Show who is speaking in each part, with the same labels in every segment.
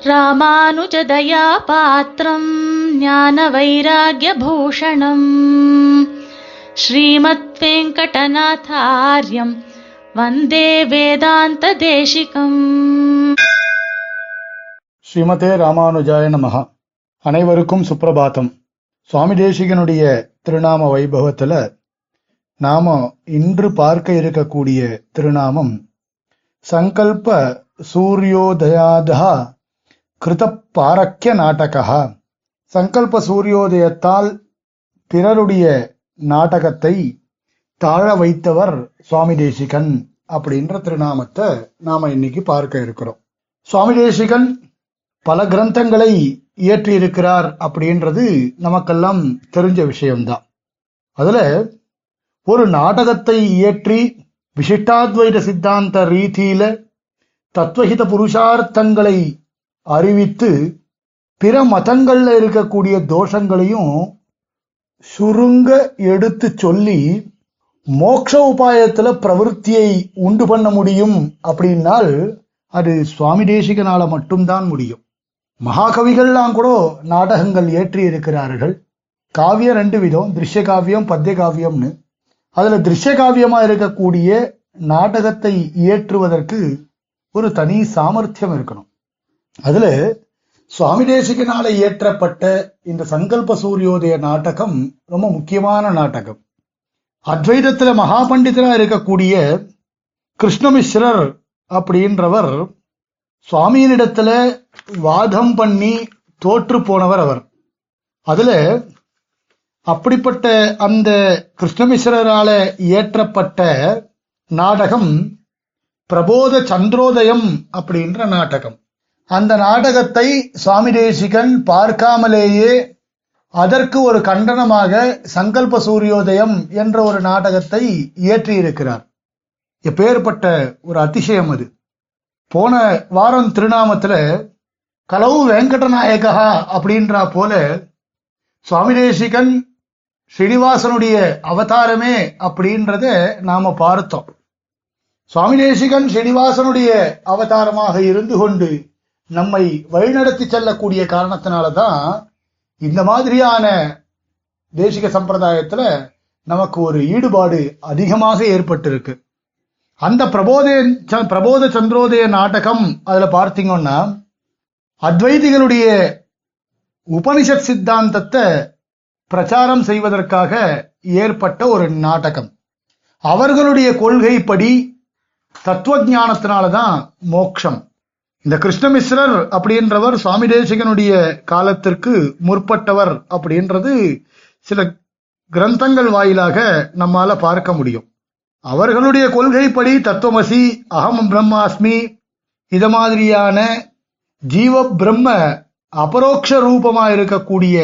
Speaker 1: ராமானுஜதயா பாத்திரம் ஞான வைராகியபூஷணம் ஸ்ரீமத் வெங்கடநாதாரியம் வந்தே வேதாந்த தேசிகம்
Speaker 2: ஸ்ரீமதே ராமானுஜாய நமக அனைவருக்கும் சுப்பிரபாதம் சுவாமி தேசிகனுடைய திருநாம வைபவத்துல நாம இன்று பார்க்க இருக்கக்கூடிய திருநாமம் சங்கல்ப சூரியோதயாதா கிருதப்பாரக்கிய நாடகா சங்கல்ப சூரியோதயத்தால் பிறருடைய நாடகத்தை தாழ வைத்தவர் சுவாமி தேசிகன் அப்படின்ற திருநாமத்தை நாம இன்னைக்கு பார்க்க இருக்கிறோம். சுவாமி தேசிகன் பல கிரந்தங்களை இயற்றி இருக்கிறார் அப்படின்றது நமக்கெல்லாம் தெரிஞ்ச விஷயம்தான். அதுல ஒரு நாடகத்தை இயற்றி விசிஷ்டாத்வைத சித்தாந்த ரீதியில தத்துவஹித புருஷார்த்தங்களை அறிவித்து பிற மதங்கள்ல இருக்கக்கூடிய தோஷங்களையும் சுருங்க எடுத்து சொல்லி மோட்ச உபாயத்துல பிரவருத்தியை உண்டு பண்ண முடியும் அப்படின்னால் அது சுவாமி தேசிகனால மட்டும்தான் முடியும். மகாகவிகள்லாம் கூட நாடகங்கள் ஏற்றி இருக்கிறார்கள். காவியம் ரெண்டு விதம் திருஷ்ய காவியம் பத்திய காவியம்னு. அதுல திருஷ்ய காவியமா இருக்கக்கூடிய நாடகத்தை இயற்றுவதற்கு ஒரு தனி சாமர்த்தியம் இருக்கணும். அதுல சுவாமி தேசிகனால இயற்றப்பட்ட இந்த சங்கல்ப சூரியோதய நாடகம் ரொம்ப முக்கியமான நாடகம். அத்வைதத்துல மகாபண்டிதரா இருக்கக்கூடிய கிருஷ்ணமிஸ்ரர் அப்படின்றவர் சுவாமியினிடத்துல வாதம் பண்ணி தோற்று போனவர் அவர். அதுல அப்படிப்பட்ட அந்த கிருஷ்ணமிஸ்ரரால இயற்றப்பட்ட நாடகம் பிரபோத சந்திரோதயம் அப்படின்ற நாடகம். அந்த நாடகத்தை சுவாமி தேசிகன் பார்க்காமலேயே அதற்கு ஒரு கண்டனமாக சங்கல்ப சூரியோதயம் என்ற ஒரு நாடகத்தை இயற்றியிருக்கிறார். எப்பேற்பட்ட ஒரு அதிசயம் அது. போன வாரம் திருநாமத்துல கலவு வெங்கடநாயகா அப்படின்றா போல சுவாமி தேசிகன் ஸ்ரீனிவாசனுடைய அவதாரமே அப்படின்றத நாம பார்த்தோம். சுவாமி தேசிகன் ஸ்ரீனிவாசனுடைய அவதாரமாக இருந்து கொண்டு நம்மை வழிநடத்தி செல்லக்கூடிய காரணத்தினாலதான் இந்த மாதிரியான தேசிக சம்பிரதாயத்துல நமக்கு ஒரு ஈடுபாடு அதிகமாக ஏற்பட்டிருக்கு. அந்த பிரபோத பிரபோத சந்திரோதய நாடகம் அதுல பார்த்தீங்கன்னா அத்வைதிகளுடைய உபனிஷத் சித்தாந்தத்தை பிரச்சாரம் செய்வதற்காக ஏற்பட்ட ஒரு நாடகம். அவர்களுடைய கொள்கைப்படி தத்துவ ஞானத்தினாலதான் மோக்ஷம். இந்த கிருஷ்ணமிஸ்ரர் அப்படின்றவர் சுவாமி தேசிகனுடைய காலத்திற்கு முற்பட்டவர் அப்படின்றது சில கிரந்தங்கள் வாயிலாக நம்மால பார்க்க முடியும். அவர்களுடைய கொள்கைப்படி தத்துவமசி அகம் பிரம்மாஸ்மி இத மாதிரியான ஜீவ பிரம்ம அபரோக்ஷ ரூபமா இருக்கக்கூடிய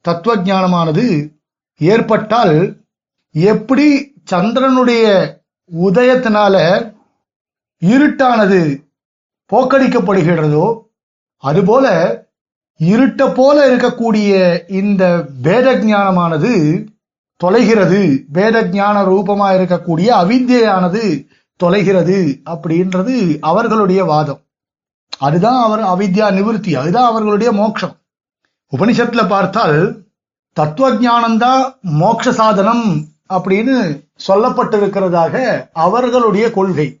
Speaker 2: தத்துவ ஞானமானது ஏற்பட்டால் எப்படி சந்திரனுடைய உதயத்தினால இருட்டானது போக்கடிக்கப்படுகிறதோ அதுபோல இருட்ட போல இருக்கக்கூடிய இந்த வேத ஞானமானது தொலைகிறது. வேத ஞான ரூபமா இருக்கக்கூடிய அவித்தியானது தொலைகிறது அப்படின்றது அவர்களுடைய வாதம். அதுதான் அவர் அவித்யா நிவர்த்தி அதுதான் அவர்களுடைய மோட்சம் உபனிஷத்துல பார்த்தால் தத்துவ ஜானம்தான் மோட்ச சாதனம் அப்படின்னு சொல்லப்பட்டிருக்கிறதாக அவர்களுடைய கொள்கை.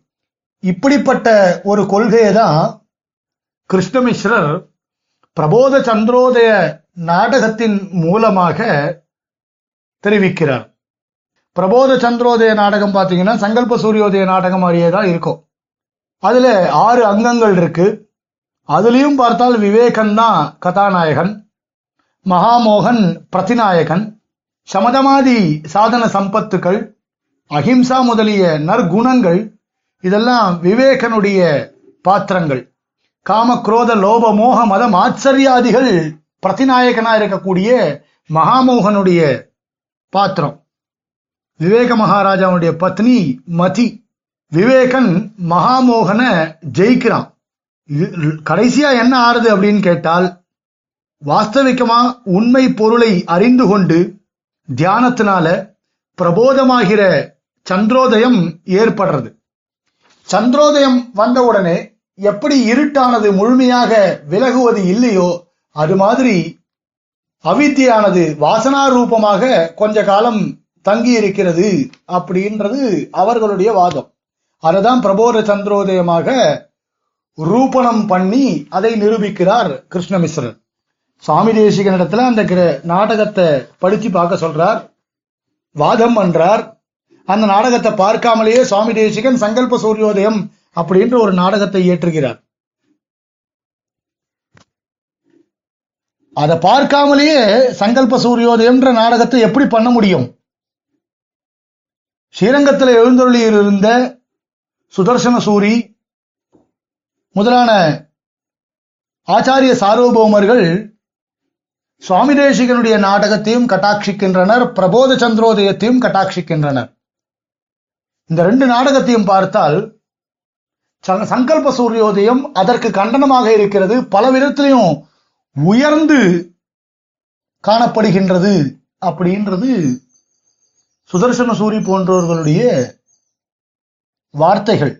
Speaker 2: இப்படிப்பட்ட ஒரு கொள்கையை தான் கிருஷ்ணமிஸ்ரர் பிரபோத சந்திரோதய நாடகத்தின் மூலமாக தெரிவிக்கிறார். பிரபோத சந்திரோதய நாடகம் பார்த்தீங்கன்னா சங்கல்ப சூரியோதய நாடகம் மாதிரியே தான் இருக்கும். அதுல ஆறு அங்கங்கள் இருக்கு. அதுலயும் பார்த்தால் விவேகன் தான் கதாநாயகன் மகாமோகன் பிரதிநாயகன் சமதமாதி சாதன சம்பத்துக்கள் அஹிம்சா முதலிய நற்குணங்கள் இதெல்லாம் விவேகனுடைய பாத்திரங்கள். காம குரோத லோப மோக மதம் ஆச்சரியாதிகள் பிரதிநாயகனா இருக்கக்கூடிய மகாமோகனுடைய பாத்திரம். விவேக மகாராஜாவுடைய பத்னி மதி. விவேகன் மகாமோகனை ஜெயிக்கிறான். கடைசியா என்ன ஆறுது அப்படின்னு கேட்டால் வாஸ்தவிகமா உண்மை பொருளை அறிந்து கொண்டு தியானத்தினால பிரபோதமாகிற சந்திரோதயம் ஏற்படுறது. சந்திரோதயம் வந்தவுடனே எப்படி இருட்டானது முழுமையாக விலகுவது இல்லையோ அது மாதிரி அவித்தியானது வாசனா ரூபமாக கொஞ்ச காலம் தங்கி இருக்கிறது அப்படின்றது அவர்களுடைய வாதம். அதுதான் பிரபோத சந்திரோதயமாக ரூபணம் பண்ணி அதை நிரூபிக்கிறார் கிருஷ்ணமிஸ்ரர். சுவாமி தேசிகனிடத்துல அந்த கிர- நாடகத்தை படிச்சு பார்க்க சொல்றார். வாதம் பண்றார். அந்த நாடகத்தை பார்க்காமலேயே சுவாமி தேசிகன் சங்கல்ப சூரியோதயம் அப்படின்ற ஒரு நாடகத்தை இயற்றுகிறார். அதை பார்க்காமலேயே சங்கல்ப சூரியோதயம்ன்ற நாடகத்தை எப்படி பண்ண முடியும்? ஸ்ரீரங்கத்தில் எழுந்தொழியில் இருந்த சுதர்சன சூரி முதலான ஆச்சாரிய சார்வபௌமர்கள் சுவாமி தேசிகனுடைய நாடகத்தையும் கட்டாட்சிக்கின்றனர் பிரபோத சந்திரோதயத்தையும் கட்டாட்சிக்கின்றனர். இந்த ரெண்டு நாடகத்தையும் பார்த்தால் சங்கல்ப சூரியோதயம் அதற்கு கண்டனமாக இருக்கிறது. பல விதத்திலையும் உயர்ந்து காணப்படுகின்றது அப்படின்றது சுதர்சன சூரி போன்றவர்களுடைய வார்த்தைகள்.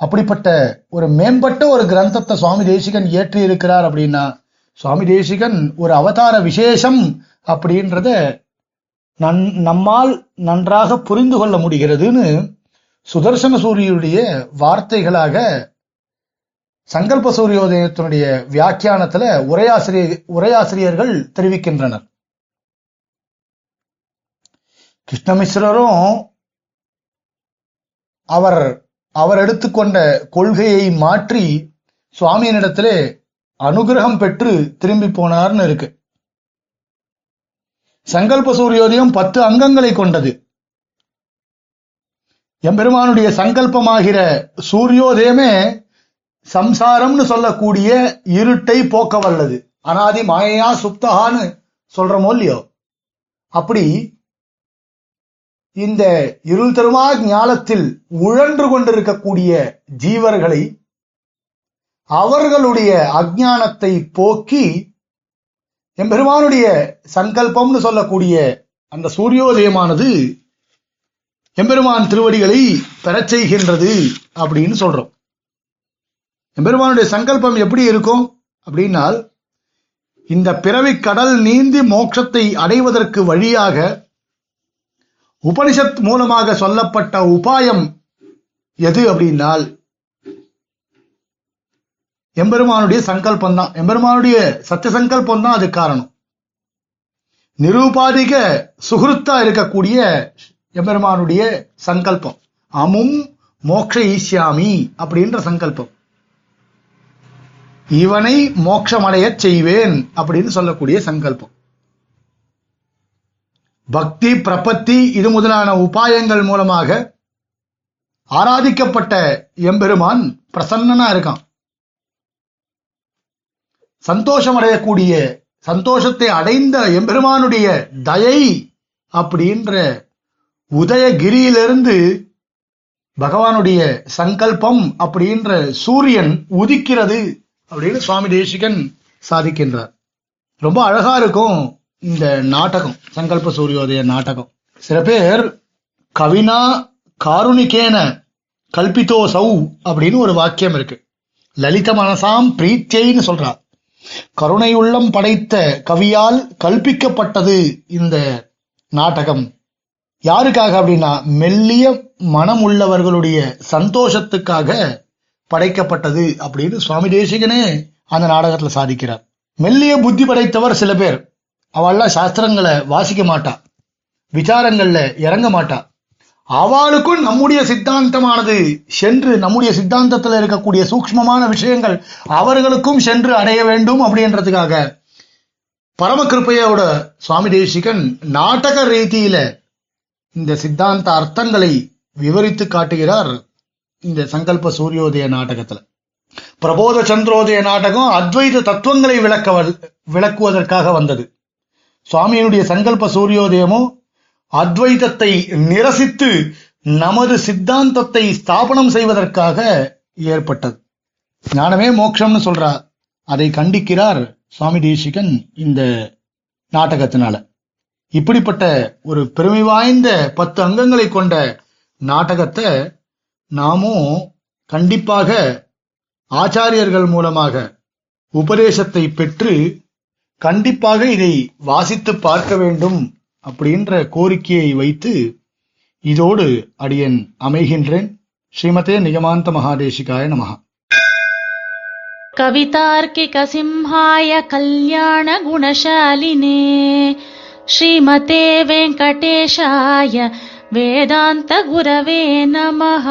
Speaker 2: அப்படிப்பட்ட ஒரு மேம்பட்ட ஒரு கிரந்தத்தை சுவாமி தேசிகன் இயற்றி இருக்கிறார் அப்படின்னா சுவாமி தேசிகன் ஒரு அவதார விசேஷம் அப்படின்றத நம்மால் நன்றாக புரிந்து கொள்ள முடிகிறதுன்னு சுதர்சன சூரியுடைய வார்த்தைகளாக சங்கல்ப சூரியோதயத்தினுடைய வியாக்கியானத்துல உரையாசிரியர் உரையாசிரியர்கள் தெரிவிக்கின்றனர். கிருஷ்ணமிஸ்ரரும் அவர் அவர் எடுத்துக்கொண்ட கொள்கையை மாற்றி சுவாமியினிடத்திலே அனுகிரகம் பெற்று திரும்பி போனார்னு இருக்கு. சங்கல்ப சூரியோதயம் பத்து அங்கங்களை கொண்டது. எம்பெருமானுடைய சங்கல்பமாகிற சூரியோதயமே சம்சாரம்னு சொல்லக்கூடிய இருட்டை போக்க வல்லது அனாதி மாயையா சுப்தகான்னு சொல்றமோ இல்லையோ? அப்படி இந்த இருள் தருமா ஞாலத்தில் உழன்று கொண்டிருக்கக்கூடிய ஜீவர்களை அவர்களுடைய அஜானத்தை போக்கி எம்பெருமானுடைய சங்கல்பம்னு சொல்லக்கூடிய அந்த சூரியோதயமானது எம்பெருமான் திருவடிகளை பெறச் செய்கின்றது அப்படின்னு சொல்றோம். எம்பெருமானுடைய சங்கல்பம் எப்படி இருக்கும்? அப்படின்னால் இந்த பிறவி கடல் நீந்தி மோட்சத்தை அடைவதற்கு வழியாக உபனிஷத் மூலமாக சொல்லப்பட்ட உபாயம் எது அப்படின்னால் எம்பெருமானுடைய சங்கல்பம் தான் எம்பெருமானுடைய சத்திய சங்கல்பம் தான் அது காரணம். நிரூபாதிக சுகிருத்தா இருக்கக்கூடிய எம்பெருமானுடைய சங்கல்பம். அமும் மோக்ஷ ஈசியாமி அப்படின்ற சங்கல்பம். இவனை மோட்சமடைய செய்வேன் அப்படின்னு சொல்லக்கூடிய சங்கல்பம். பக்தி பிரபத்தி இது முதலான உபாயங்கள் மூலமாக ஆராதிக்கப்பட்ட எம்பெருமான் பிரசன்னனா இருக்கான். சந்தோஷம் அடையக்கூடிய சந்தோஷத்தை அடைந்த எம்பெருமானுடைய தயை அப்படின்ற உதயகிரியிலிருந்து பகவானுடைய சங்கல்பம் அப்படின்ற சூரியன் உதிக்கிறது அப்படின்னு சுவாமி தேசிகன் சாதிக்கின்றார். ரொம்ப அழகா இருக்கும் இந்த நாடகம் சங்கல்ப சூரியோதய நாடகம். சில பேர் கவினா காருணிகேன கல்பித்தோ சௌ அப்படின்னு ஒரு வாக்கியம் இருக்கு. லலித மனசாம் பிரீத்தியைன்னு சொல்றா. கருணை உள்ளம் படைத்த கவியால் கல்பிக்கப்பட்டது இந்த நாடகம். யாருக்காக அப்படின்னா மெல்லிய மனம் உள்ளவர்களுடைய சந்தோஷத்துக்காக படைக்கப்பட்டது அப்படின்னு சுவாமி தேசிகனே அந்த நாடகத்துல சாதிக்கிறார். மெல்லிய புத்தி படைத்தவர் சில பேர். அவள்லாம் சாஸ்திரங்களை வாசிக்க மாட்டா. விசாரங்கள்ல இறங்க மாட்டா. அவளுக்கும் நம்முடைய சித்தாந்தமானது. சென்று நம்முடைய சித்தாந்தத்தில் இருக்கக்கூடிய சூக்ஷ்மமான விஷயங்கள் அவர்களுக்கும் சென்று அடைய வேண்டும் அப்படின்றதுக்காக. பரமகிருப்பையோட சுவாமி தேசிகன் நாடக ரீதியில இந்த சித்தாந்த அர்த்தங்களை விவரித்து காட்டுகிறார் இந்த சங்கல்ப சூரியோதய நாடகத்துல. பிரபோத சந்திரோதய நாடகம் அத்வைத தத்துவங்களை விளக்க விளக்குவதற்காக வந்தது. சுவாமியினுடைய சங்கல்ப சூரியோதயமும் அத்வைதத்தை நிரசித்து நமது சித்தாந்தத்தை ஸ்தாபனம் செய்வதற்காக ஏற்பட்டது. ஞானமே மோட்சம்னு சொல்றார் அதை கண்டிக்கிறார் சுவாமி தேசிகன் இந்த நாடகத்தினால. இப்படிப்பட்ட ஒரு பெருமை வாய்ந்த பத்து அங்கங்களை கொண்ட நாடகத்தை நாமும் கண்டிப்பாக ஆச்சாரியர்கள் மூலமாக உபதேசத்தை பெற்று கண்டிப்பாக இதை வாசித்து பார்க்க வேண்டும் அப்படின்ற கோரிக்கையை வைத்து இதோடு அடியன் அமைகின்றேன் ஸ்ரீமதே நிகமாந்த மகாதேசிகாய நமஹா
Speaker 1: कवितार्किकसिंहाय कल्याणगुणशालिने श्रीमते वेङ्कटेशाय वेदान्तगुरवे नमः